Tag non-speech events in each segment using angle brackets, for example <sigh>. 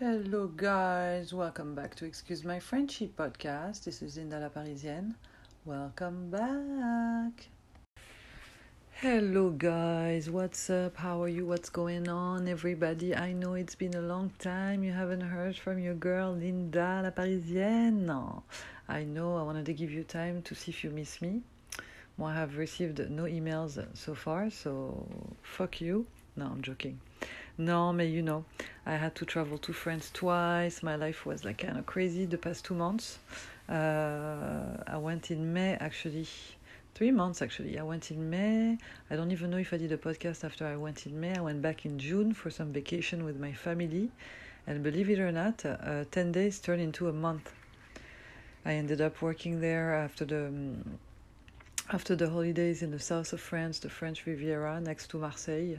Hello, guys. Welcome back to Excuse My Friendship podcast. This is Linda La Parisienne. Welcome back. Hello, guys. What's up? How are you? What's going on, everybody? I know it's been a long time. You haven't heard from your girl, Linda La Parisienne. I know. I wanted to give you time to see if you miss me. Well, I have received no emails so far, so fuck you. No, I'm joking. No, but you know, I had to travel to France twice. My life was like kind of crazy the past two months. Uh, I went in May actually, three months actually. I went in May. I don't even know if I did a podcast after I went in May. I went back in June for some vacation with my family. And believe it or not, uh, 10 days turned into a month. I ended up working there after the. Um, after the holidays in the south of France, the French Riviera next to Marseille,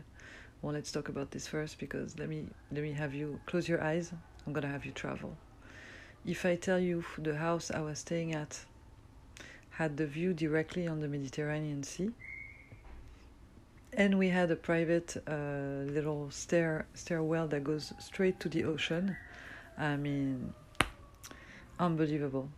well, let's talk about this first because let me let me have you close your eyes. I'm gonna have you travel. If I tell you the house I was staying at had the view directly on the Mediterranean Sea, and we had a private uh, little stair stairwell that goes straight to the ocean. I mean, unbelievable.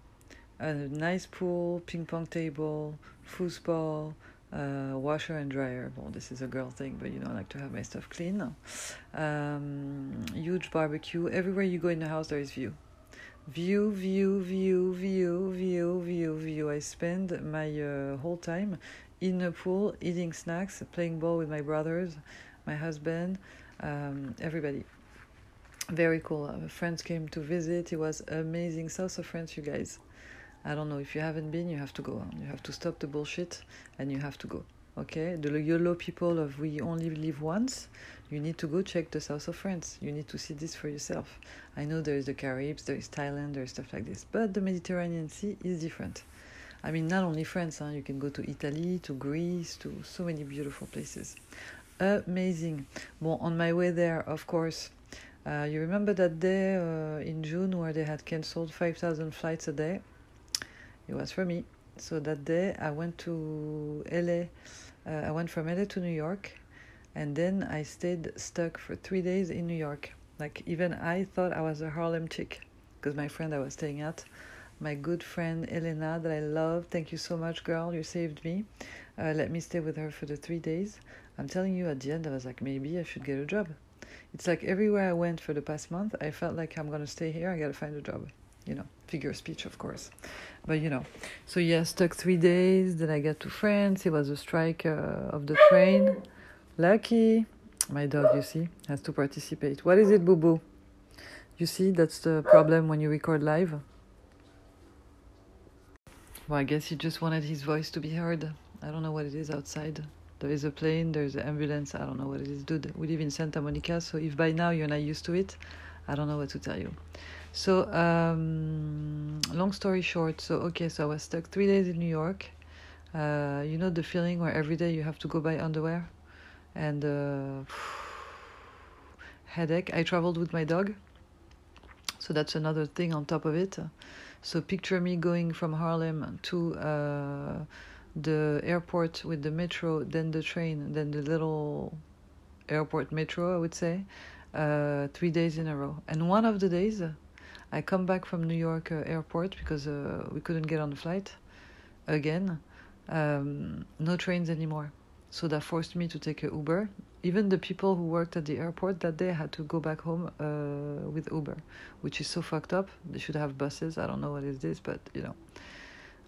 A nice pool, ping pong table, foosball, uh, washer and dryer. Well, this is a girl thing, but you know, I like to have my stuff clean. Um, huge barbecue. Everywhere you go in the house, there is view. View, view, view, view, view, view, view. I spend my uh, whole time in the pool, eating snacks, playing ball with my brothers, my husband, um, everybody. Very cool. Uh, friends came to visit. It was amazing. South of France, you guys. I don't know if you haven't been, you have to go. You have to stop the bullshit and you have to go. Okay, the YOLO people of we only live once. You need to go check the south of France. You need to see this for yourself. I know there is the Caribs, there is Thailand, there is stuff like this, but the Mediterranean Sea is different. I mean, not only France. Huh? You can go to Italy, to Greece, to so many beautiful places. Amazing. Well, on my way there, of course. Uh, you remember that day uh, in June where they had cancelled 5,000 flights a day? It was for me. So that day I went to LA. Uh, I went from LA to New York, and then I stayed stuck for three days in New York. Like even I thought I was a Harlem chick, because my friend I was staying at, my good friend Elena that I love. Thank you so much, girl. You saved me. Uh, let me stay with her for the three days. I'm telling you, at the end I was like, maybe I should get a job. It's like everywhere I went for the past month, I felt like I'm gonna stay here. I gotta find a job you know, figure speech, of course. But you know, so yeah, stuck three days. Then I got to France. It was a strike uh, of the train. Lucky, my dog, you see, has to participate. What is it, boo boo? You see, that's the problem when you record live. Well, I guess he just wanted his voice to be heard. I don't know what it is outside. There is a plane, there's an ambulance. I don't know what it is, dude. We live in Santa Monica, so if by now you're not used to it, I don't know what to tell you. So, um, long story short, so okay, so I was stuck three days in New York. Uh, you know the feeling where every day you have to go buy underwear and uh, <sighs> headache. I traveled with my dog, so that's another thing on top of it. So, picture me going from Harlem to uh, the airport with the metro, then the train, then the little airport metro, I would say, uh, three days in a row. And one of the days, I come back from New York uh, airport because uh, we couldn't get on the flight again. Um, no trains anymore. So that forced me to take a Uber. Even the people who worked at the airport that day had to go back home uh, with Uber, which is so fucked up. They should have buses. I don't know what is this, but you know,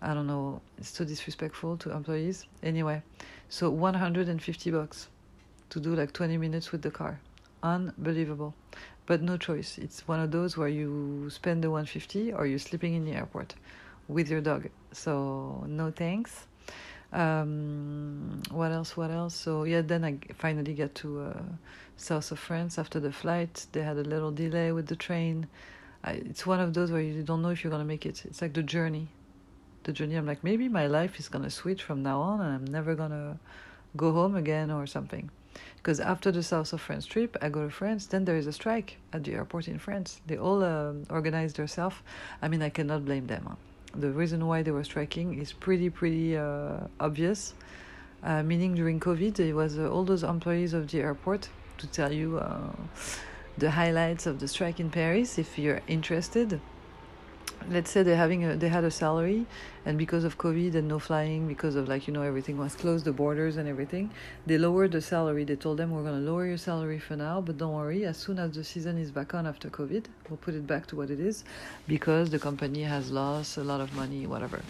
I don't know. It's so disrespectful to employees. Anyway, so 150 bucks to do like 20 minutes with the car. Unbelievable but no choice. It's one of those where you spend the 150 or you're sleeping in the airport with your dog. So no thanks. Um, what else? What else? So yeah, then I finally get to uh, south of France after the flight. They had a little delay with the train. I, it's one of those where you don't know if you're gonna make it. It's like the journey. The journey. I'm like maybe my life is gonna switch from now on, and I'm never gonna go home again or something. Because after the south of France trip, I go to France. Then there is a strike at the airport in France. They all um, organize themselves. I mean, I cannot blame them. The reason why they were striking is pretty, pretty uh, obvious. Uh, meaning during COVID, it was uh, all those employees of the airport to tell you uh, the highlights of the strike in Paris if you're interested let's say they're having a, they had a salary and because of covid and no flying because of like you know everything was closed the borders and everything they lowered the salary. They told them we're going to lower your salary for now but don't worry as soon as the season is back on after covid we'll put it back to what it is because the company has lost a lot of money whatever.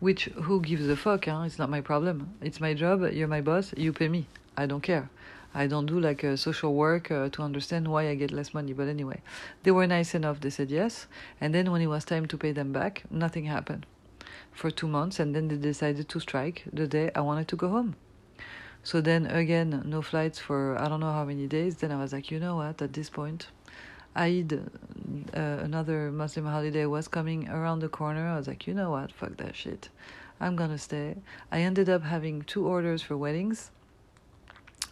Which who gives a fuck huh? it's not my problem. It's my job. You're my boss. You pay me. I don't care I don't do like a social work uh, to understand why I get less money. But anyway, they were nice enough. They said yes. And then when it was time to pay them back, nothing happened for two months. And then they decided to strike the day I wanted to go home. So then again, no flights for I don't know how many days. Then I was like, you know what? At this point, Eid, uh, another Muslim holiday, was coming around the corner. I was like, you know what? Fuck that shit. I'm gonna stay. I ended up having two orders for weddings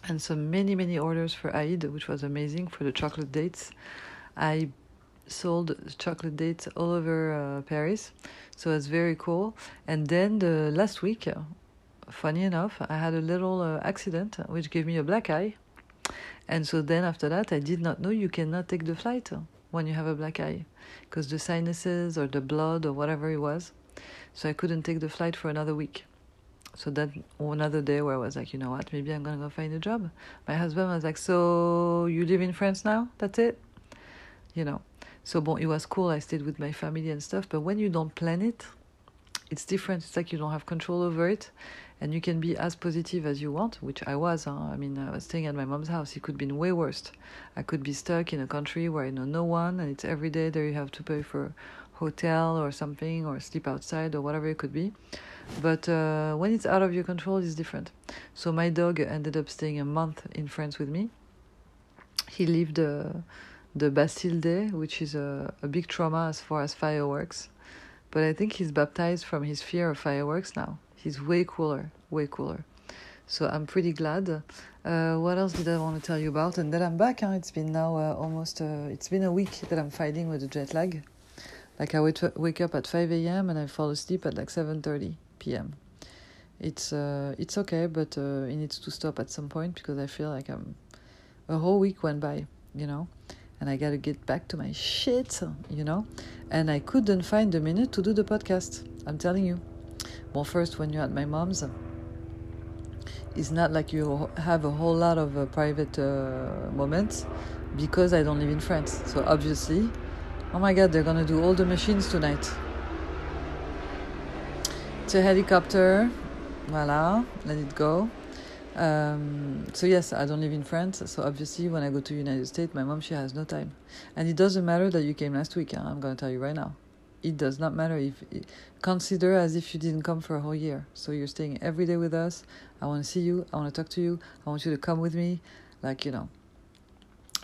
and so many many orders for Aid, which was amazing for the chocolate dates. I sold chocolate dates all over uh, Paris, so it's very cool. And then the last week, funny enough, I had a little uh, accident which gave me a black eye, and so then after that, I did not know you cannot take the flight when you have a black eye, because the sinuses or the blood or whatever it was. So I couldn't take the flight for another week. So that another day where I was like, you know what, maybe I'm gonna go find a job. My husband was like, so you live in France now? That's it? You know. So bon, it was cool. I stayed with my family and stuff. But when you don't plan it, it's different. It's like you don't have control over it, and you can be as positive as you want, which I was. Huh? I mean, I was staying at my mom's house. It could be way worse. I could be stuck in a country where I know no one, and it's every day there you have to pay for hotel or something, or sleep outside or whatever it could be. But uh, when it's out of your control, it's different. So my dog ended up staying a month in France with me. He lived uh, the Bastille Day, which is a, a big trauma as far as fireworks. But I think he's baptized from his fear of fireworks now. He's way cooler, way cooler. So I'm pretty glad. Uh, what else did I want to tell you about? And then I'm back. Huh? It's been now uh, almost. Uh, it's been a week that I'm fighting with the jet lag. Like I wake up at 5 a.m. and I fall asleep at like 7:30 p.m. It's uh, it's okay, but uh, it needs to stop at some point because I feel like I'm a whole week went by, you know, and I gotta get back to my shit, you know, and I couldn't find a minute to do the podcast. I'm telling you. Well, first when you're at my mom's, it's not like you have a whole lot of uh, private uh, moments because I don't live in France. So obviously, oh my God, they're gonna do all the machines tonight. It's a helicopter. Voila, let it go. Um, so yes, I don't live in France. So obviously, when I go to United States, my mom she has no time, and it doesn't matter that you came last week. Huh? I'm gonna tell you right now, it does not matter if consider as if you didn't come for a whole year. So you're staying every day with us. I want to see you. I want to talk to you. I want you to come with me, like you know.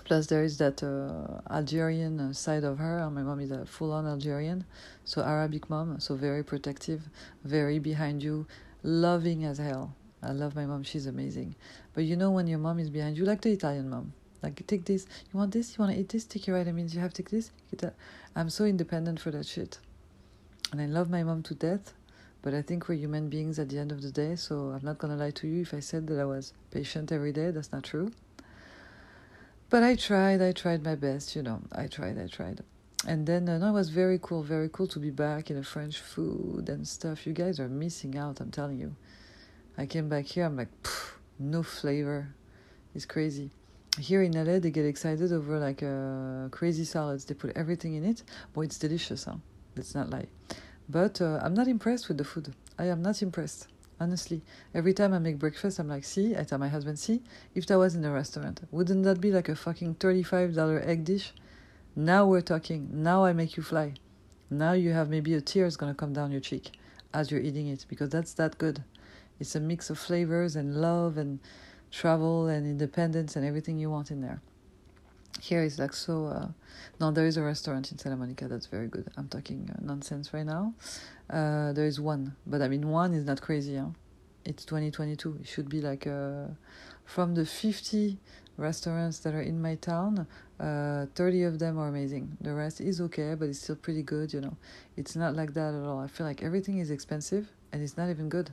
Plus, there is that uh, Algerian uh, side of her. My mom is a full on Algerian, so Arabic mom, so very protective, very behind you, loving as hell. I love my mom, she's amazing. But you know, when your mom is behind you, like the Italian mom, like take this, you want this, you want to eat this, take your vitamins, you have to take this. I'm so independent for that shit. And I love my mom to death, but I think we're human beings at the end of the day, so I'm not gonna lie to you if I said that I was patient every day, that's not true. But I tried, I tried my best, you know. I tried, I tried. And then uh, no, it was very cool, very cool to be back in a French food and stuff. You guys are missing out, I'm telling you. I came back here, I'm like, no flavor. It's crazy. Here in LA, they get excited over like uh, crazy salads. They put everything in it. Boy, it's delicious, huh? Let's not lie. But uh, I'm not impressed with the food. I am not impressed honestly. Every time I make breakfast, I'm like, see, I tell my husband, see, if that was in a restaurant, wouldn't that be like a fucking $35 egg dish? Now we're talking. Now I make you fly. Now you have maybe a tear is gonna come down your cheek as you're eating it because that's that good. It's a mix of flavors and love and travel and independence and everything you want in there. Here is like so. Uh, no, there is a restaurant in Santa Monica that's very good. I'm talking uh, nonsense right now. Uh, there is one, but I mean one is not crazy. Huh? It's 2022. It should be like uh, from the 50 restaurants that are in my town, uh, 30 of them are amazing. The rest is okay, but it's still pretty good. You know, it's not like that at all. I feel like everything is expensive and it's not even good.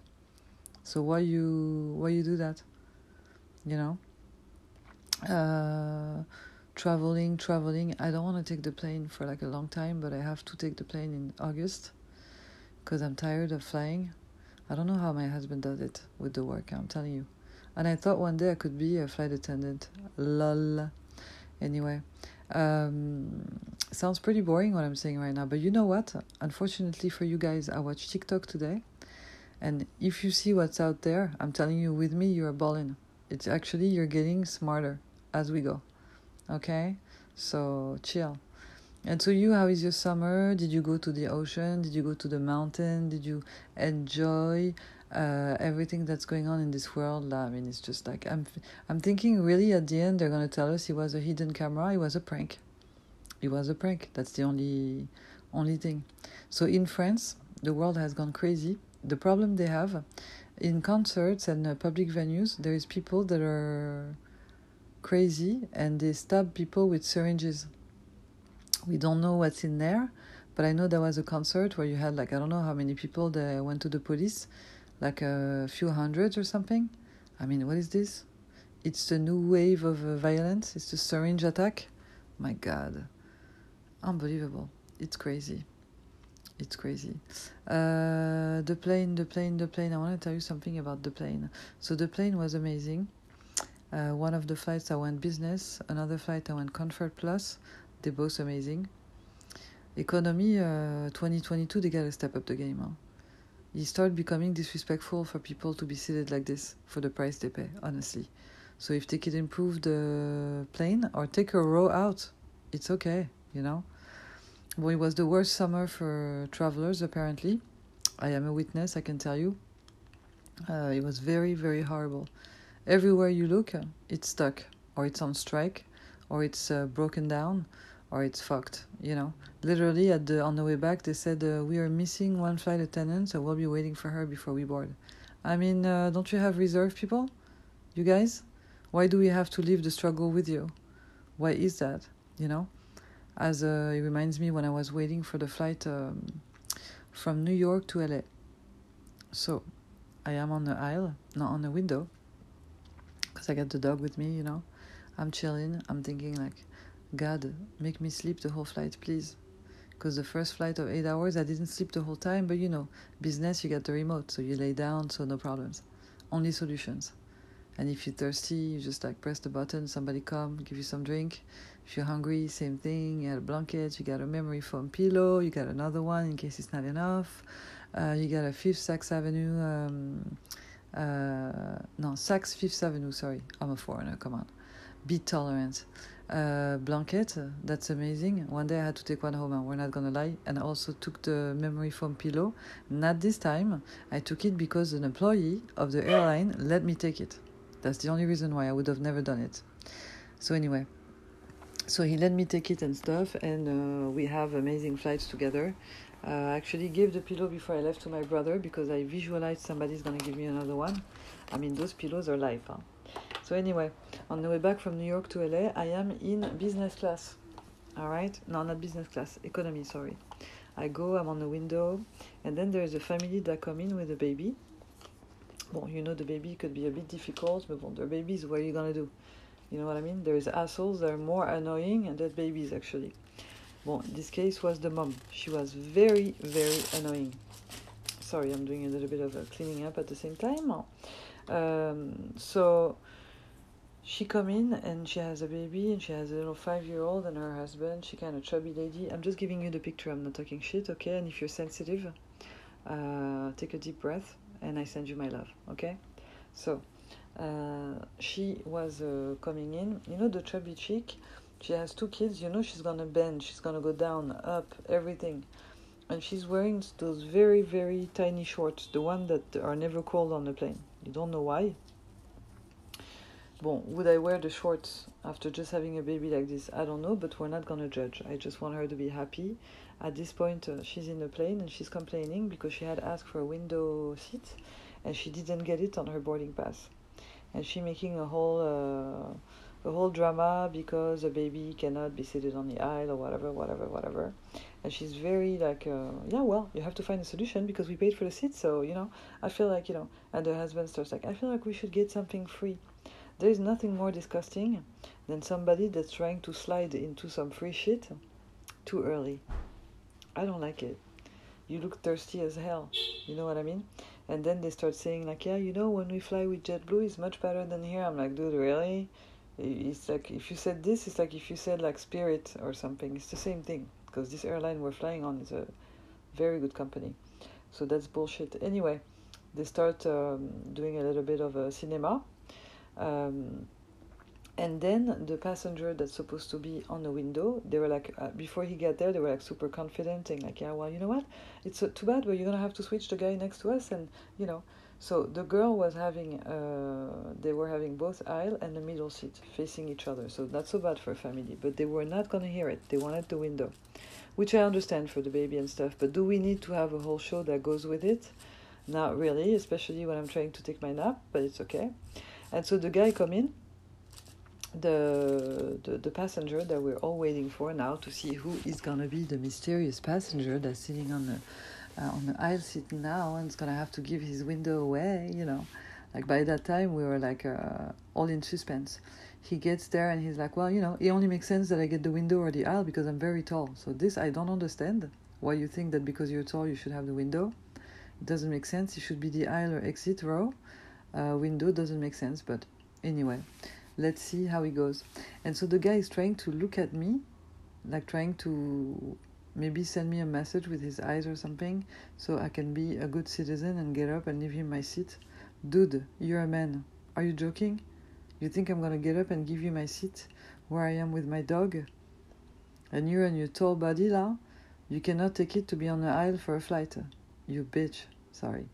So why you why you do that? You know. Traveling, traveling. I don't want to take the plane for like a long time, but I have to take the plane in August because I'm tired of flying. I don't know how my husband does it with the work, I'm telling you. And I thought one day I could be a flight attendant. Lol. Anyway, um, sounds pretty boring what I'm saying right now, but you know what? Unfortunately for you guys, I watched TikTok today. And if you see what's out there, I'm telling you, with me, you're balling. It's actually, you're getting smarter as we go. Okay? So chill. And so, you, how is your summer? Did you go to the ocean? Did you go to the mountain? Did you enjoy uh, everything that's going on in this world? I mean, it's just like I'm. I'm thinking really at the end they're gonna tell us it was a hidden camera. It was a prank. It was a prank. That's the only, only thing. So in France, the world has gone crazy. The problem they have in concerts and uh, public venues, there is people that are crazy and they stab people with syringes. We don't know what's in there, but I know there was a concert where you had like I don't know how many people that went to the police, like a few hundreds or something. I mean, what is this? It's the new wave of uh, violence. It's the syringe attack. My God, unbelievable! It's crazy. It's crazy. Uh, the plane, the plane, the plane. I want to tell you something about the plane. So the plane was amazing. Uh, one of the flights I went business, another flight I went comfort plus. They're both amazing. Economy uh, 2022, they gotta step up the game. Huh? You start becoming disrespectful for people to be seated like this for the price they pay, honestly. So if they could improve the plane or take a row out, it's okay, you know. Well, it was the worst summer for travelers, apparently. I am a witness, I can tell you. Uh, it was very, very horrible. Everywhere you look, it's stuck, or it's on strike, or it's uh, broken down, or it's fucked. You know, literally at the on the way back, they said uh, we are missing one flight attendant, so we'll be waiting for her before we board. I mean, uh, don't you have reserve people, you guys? Why do we have to leave the struggle with you? Why is that? You know, as uh, it reminds me when I was waiting for the flight um, from New York to LA. So, I am on the aisle, not on the window, because I got the dog with me. You know, I'm chilling. I'm thinking like God, make me sleep the whole flight, please. Because the first flight of eight hours, I didn't sleep the whole time, but you know, business, you get the remote, so you lay down, so no problems. Only solutions. And if you're thirsty, you just like press the button, somebody come, give you some drink. If you're hungry, same thing. You got a blanket, you got a memory foam pillow, you got another one in case it's not enough. Uh, you got a Fifth Saks Avenue, um, uh, no, Saks Fifth Avenue, sorry. I'm a foreigner, come on. Be tolerant uh, blanket. That's amazing. One day I had to take one home, and we're not gonna lie. And I also took the memory foam pillow. Not this time. I took it because an employee of the airline let me take it. That's the only reason why I would have never done it. So anyway, so he let me take it and stuff, and uh, we have amazing flights together. Uh, I actually gave the pillow before I left to my brother because I visualized somebody's gonna give me another one. I mean, those pillows are life. Huh? So anyway, on the way back from New York to LA, I am in business class. All right, no, not business class, economy. Sorry. I go, I'm on the window, and then there's a family that come in with a baby. Well, you know the baby could be a bit difficult, but well, their babies, what are you gonna do? You know what I mean? There's assholes that are more annoying and that babies actually. Well, this case was the mom. She was very, very annoying. Sorry, I'm doing a little bit of a cleaning up at the same time. Um, so she come in and she has a baby and she has a little five year old and her husband. She kind of chubby lady. I'm just giving you the picture. I'm not talking shit okay? And if you're sensitive uh, take a deep breath and i send you my love okay? So uh, she was uh, coming in. You know the chubby chick she has two kids you know she's gonna bend she's gonna go down up everything and she's wearing those very very tiny shorts the one that are never cold on the plane you don't know why Bon, would I wear the shorts after just having a baby like this? I don't know, but we're not gonna judge. I just want her to be happy. At this point, uh, she's in the plane and she's complaining because she had asked for a window seat and she didn't get it on her boarding pass. And she making a whole uh, a whole drama because a baby cannot be seated on the aisle or whatever, whatever, whatever. And she's very like, uh, yeah, well, you have to find a solution because we paid for the seat, so you know. I feel like you know. And the husband starts like, I feel like we should get something free there is nothing more disgusting than somebody that's trying to slide into some free shit too early. I don't like it. You look thirsty as hell. You know what I mean? And then they start saying like, yeah, you know, when we fly with JetBlue, it's much better than here. I'm like, dude, really? It's like if you said this, it's like if you said like Spirit or something. It's the same thing because this airline we're flying on is a very good company. So that's bullshit. Anyway, they start um, doing a little bit of a cinema. Um, and then the passenger that's supposed to be on the window, they were like, uh, before he got there, they were like super confident and like, yeah, well, you know what? It's uh, too bad, but you're gonna have to switch the guy next to us, and you know. So the girl was having, uh, they were having both aisle and the middle seat facing each other. So not so bad for a family, but they were not gonna hear it. They wanted the window, which I understand for the baby and stuff. But do we need to have a whole show that goes with it? Not really, especially when I'm trying to take my nap, but it's okay. And so the guy come in the, the the passenger that we're all waiting for now to see who is gonna be the mysterious passenger that's sitting on the uh, on the aisle seat now and is gonna have to give his window away. You know, like by that time we were like uh, all in suspense. He gets there and he's like, well, you know, it only makes sense that I get the window or the aisle because I'm very tall. So this I don't understand. Why you think that because you're tall you should have the window? It doesn't make sense. It should be the aisle or exit row. Uh, window doesn't make sense, but anyway let's see how it goes. And so the guy is trying to look at me, like trying to maybe send me a message with his eyes or something, so I can be a good citizen and get up and leave him my seat. Dude, you're a man. Are you joking? You think I'm gonna get up and give you my seat where I am with my dog? And you and your tall body, là, you cannot take it to be on the aisle for a flight. You bitch. Sorry.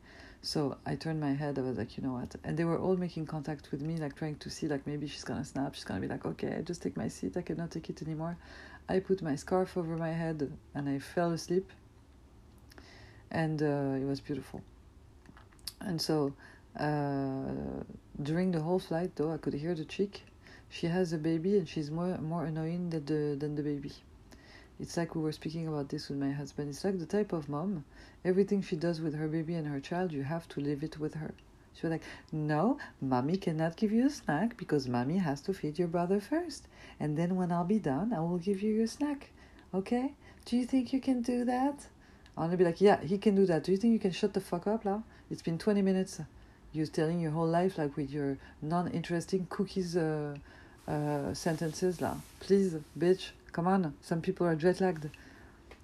So I turned my head. I was like, you know what? And they were all making contact with me, like trying to see, like maybe she's gonna snap. She's gonna be like, okay, I just take my seat. I cannot take it anymore. I put my scarf over my head and I fell asleep. And uh, it was beautiful. And so uh, during the whole flight, though, I could hear the chick. She has a baby and she's more more annoying than the than the baby. It's like we were speaking about this with my husband. It's like the type of mom, everything she does with her baby and her child, you have to leave it with her. She was like, No, mommy cannot give you a snack because mommy has to feed your brother first. And then when I'll be done, I will give you your snack. Okay? Do you think you can do that? I'll be like, Yeah, he can do that. Do you think you can shut the fuck up now? It's been 20 minutes. You're telling your whole life, like with your non interesting cookies uh, uh, sentences, now. Please, bitch, come on some people are jet lagged.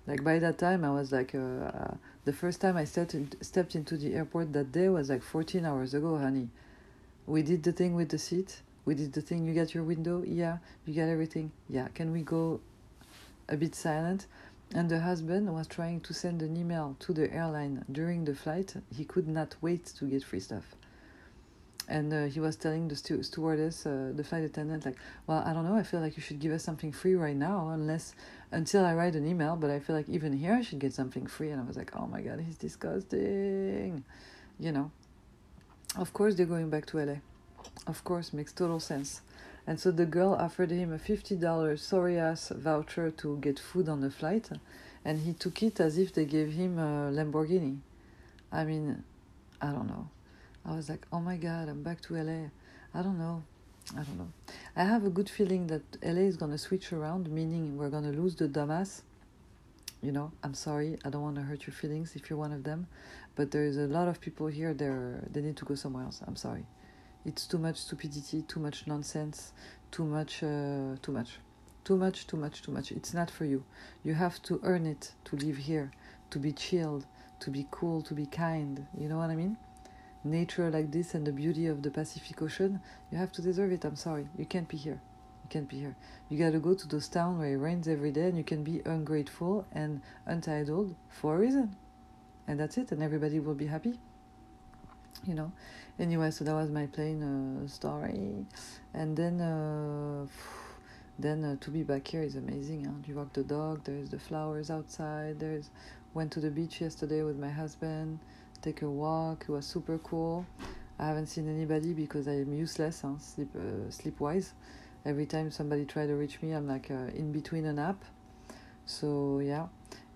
Like by that time i was like uh, uh, the first time i stepped, in, stepped into the airport that day was like 14 hours ago honey. We did the thing with the seat. We did the thing you got your window? Yeah. You got everything? Yeah. Can we go a bit silent? And the husband was trying to send an email to the airline during the flight. He could not wait to get free stuff and uh, he was telling the stu- stewardess, uh, the flight attendant, like, "Well, I don't know. I feel like you should give us something free right now, unless until I write an email. But I feel like even here I should get something free." And I was like, "Oh my god, he's disgusting," you know. Of course, they're going back to LA. Of course, makes total sense. And so the girl offered him a fifty dollars sorry ass voucher to get food on the flight, and he took it as if they gave him a Lamborghini. I mean, I don't know. I was like, oh my god, I'm back to LA. I don't know. I don't know. I have a good feeling that LA is gonna switch around, meaning we're gonna lose the dumbass. You know, I'm sorry, I don't want to hurt your feelings if you're one of them, but there's a lot of people here. They're they need to go somewhere else. I'm sorry. It's too much stupidity, too much nonsense, too much, uh, too much, too much, too much, too much. It's not for you. You have to earn it to live here, to be chilled, to be cool, to be kind. You know what I mean? Nature like this and the beauty of the Pacific Ocean, you have to deserve it. I'm sorry. You can't be here. You can't be here. You gotta go to those towns where it rains every day and you can be ungrateful and untitled for a reason. And that's it, and everybody will be happy. You know? Anyway, so that was my plane uh, story. And then, uh, <sighs> then uh, to be back here is amazing. Huh? You walk the dog, there's the flowers outside, there's went to the beach yesterday with my husband take a walk. It was super cool. I haven't seen anybody because I'm useless, huh, sleep uh, sleep wise. Every time somebody try to reach me, I'm like uh, in between a nap. So yeah.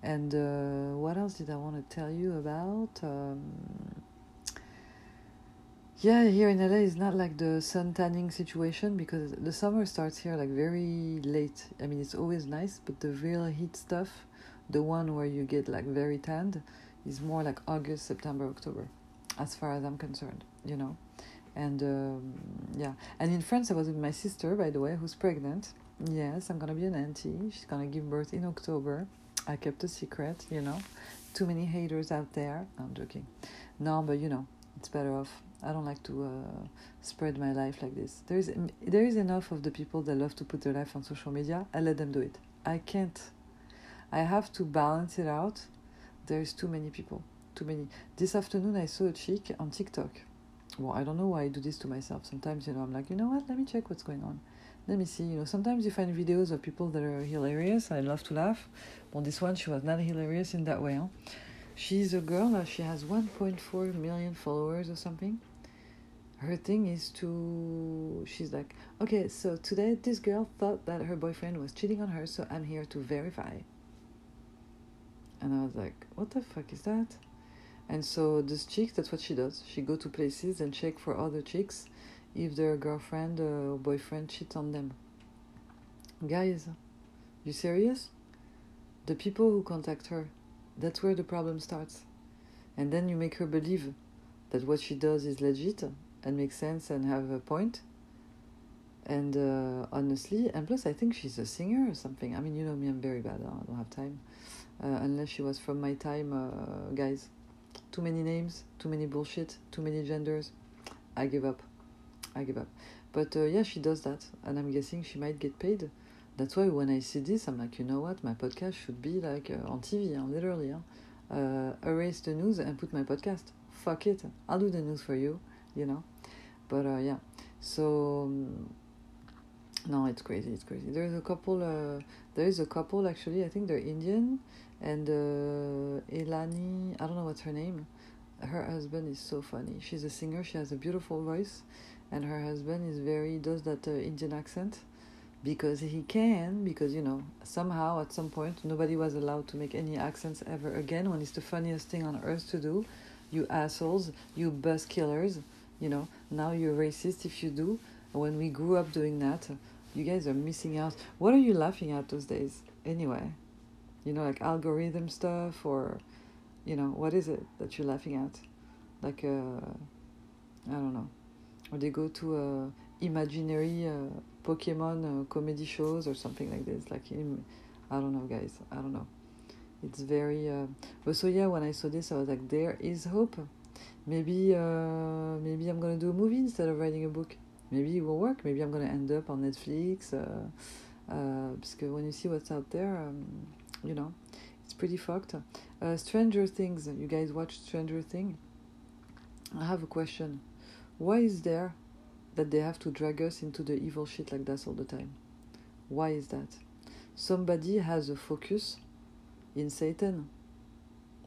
And uh, what else did I want to tell you about? Um, yeah, here in LA is not like the sun tanning situation because the summer starts here like very late. I mean, it's always nice, but the real heat stuff, the one where you get like very tanned, is more like August, September, October, as far as I'm concerned, you know. And um, yeah, and in France, I was with my sister, by the way, who's pregnant. Yes, I'm gonna be an auntie. She's gonna give birth in October. I kept a secret, you know. Too many haters out there. I'm joking. No, but you know, it's better off. I don't like to uh, spread my life like this. There is there is enough of the people that love to put their life on social media. I let them do it. I can't. I have to balance it out. There's too many people. Too many. This afternoon I saw a chick on TikTok. Well, I don't know why I do this to myself. Sometimes, you know, I'm like, you know what? Let me check what's going on. Let me see. You know, sometimes you find videos of people that are hilarious. I love to laugh. Well, this one, she was not hilarious in that way. Huh? She's a girl. She has 1.4 million followers or something her thing is to she's like okay so today this girl thought that her boyfriend was cheating on her so i'm here to verify and i was like what the fuck is that and so this chick that's what she does she go to places and check for other chicks if their girlfriend or boyfriend cheats on them guys you serious the people who contact her that's where the problem starts and then you make her believe that what she does is legit and make sense and have a point. And uh, honestly, and plus, I think she's a singer or something. I mean, you know me, I'm very bad. I don't have time. Uh, unless she was from my time, uh, guys. Too many names, too many bullshit, too many genders. I give up. I give up. But uh, yeah, she does that, and I'm guessing she might get paid. That's why when I see this, I'm like, you know what? My podcast should be like on TV, literally. Erase the news and put my podcast. Fuck it. I'll do the news for you you know but yeah so um, no it's crazy it's crazy. There's a couple uh, there is a couple actually. I think they're indian and uh, elani i don't know what's her name. Her husband is so funny. She's a singer. She has a beautiful voice. And her husband is very does that uh, indian accent because he can because you know somehow at some point nobody was allowed to make any accents ever again when it's the funniest thing on earth to do. You assholes you bus killers you know. Now you're racist if you do. When we grew up doing that you guys are missing out. What are you laughing at those days? Anyway you know like algorithm stuff or you know what is it that you're laughing at? Like uh i don't know. Or they go to uh, imaginary uh, pokemon uh, comedy shows or something like this like i don't know guys. I don't know. It's very uh, but so yeah when i saw this i was like there is hope. Maybe uh, maybe I'm gonna do a movie instead of writing a book. Maybe it will work. Maybe I'm gonna end up on Netflix. Uh, uh, because when you see what's out there, um, you know, it's pretty fucked. Uh, Stranger Things. You guys watch Stranger Things? I have a question. Why is there that they have to drag us into the evil shit like that all the time? Why is that? Somebody has a focus in Satan.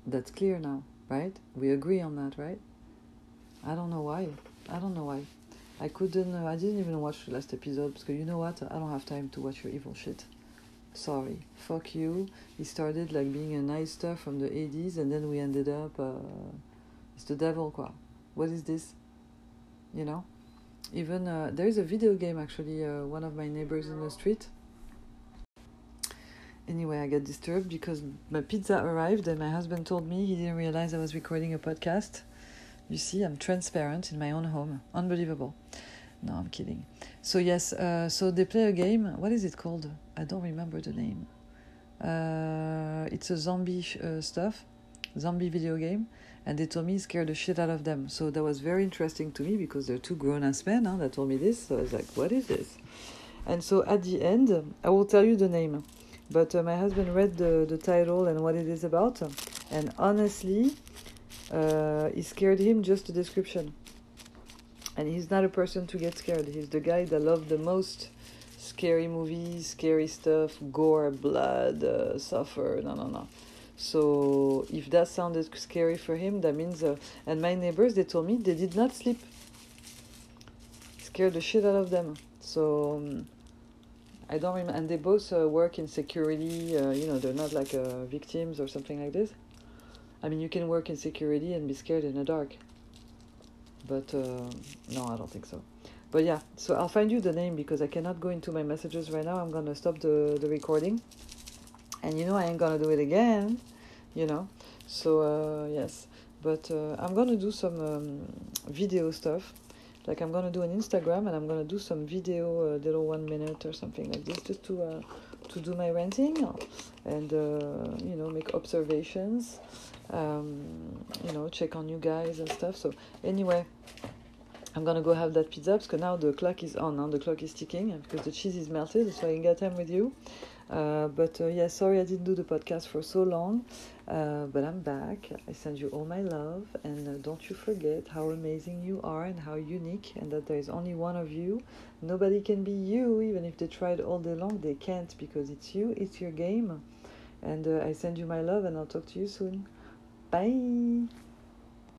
That's clear now right? We agree on that, right? I don't know why. I don't know why. I couldn't. Uh, I didn't even watch the last episode because you know what? I don't have time to watch your evil shit. Sorry. Fuck you. He started like being a nice stuff from the 80s and then we ended up. Uh, it's the devil, quoi. What is this? You know? Even uh, there is a video game actually. Uh, one of my neighbors in the street Anyway, I got disturbed because my pizza arrived and my husband told me he didn't realize I was recording a podcast. You see, I'm transparent in my own home. Unbelievable. No, I'm kidding. So, yes, uh, so they play a game. What is it called? I don't remember the name. Uh, it's a zombie uh, stuff, zombie video game. And they told me scared the shit out of them. So that was very interesting to me because they're two grown ass men huh, that told me this. So I was like, what is this? And so at the end, I will tell you the name. But uh, my husband read the, the title and what it is about, and honestly, uh, it scared him just the description. And he's not a person to get scared. He's the guy that loved the most scary movies, scary stuff, gore, blood, uh, suffer. No, no, no. So if that sounded scary for him, that means. Uh, and my neighbors, they told me they did not sleep. Scared the shit out of them. So. Um, I don't remember, and they both uh, work in security. Uh, you know, they're not like uh, victims or something like this. I mean, you can work in security and be scared in the dark. but uh, no, I don't think so. But yeah, so I'll find you the name because I cannot go into my messages right now. I'm gonna stop the the recording, and you know I ain't gonna do it again, you know. So uh, yes, but uh, I'm gonna do some um, video stuff. Like I'm gonna do an Instagram and I'm gonna do some video, uh, little one minute or something like this, just to uh, to do my renting and uh, you know make observations um, you know check on you guys and stuff. So anyway I'm gonna go have that pizza because now the clock is on, now the clock is ticking because the cheese is melted, so I can get time with you. Uh, but uh, yeah, sorry I didn't do the podcast for so long, uh, but I'm back. I send you all my love, and uh, don't you forget how amazing you are and how unique, and that there is only one of you. Nobody can be you, even if they tried all day long, they can't because it's you, it's your game. And uh, I send you my love, and I'll talk to you soon. Bye.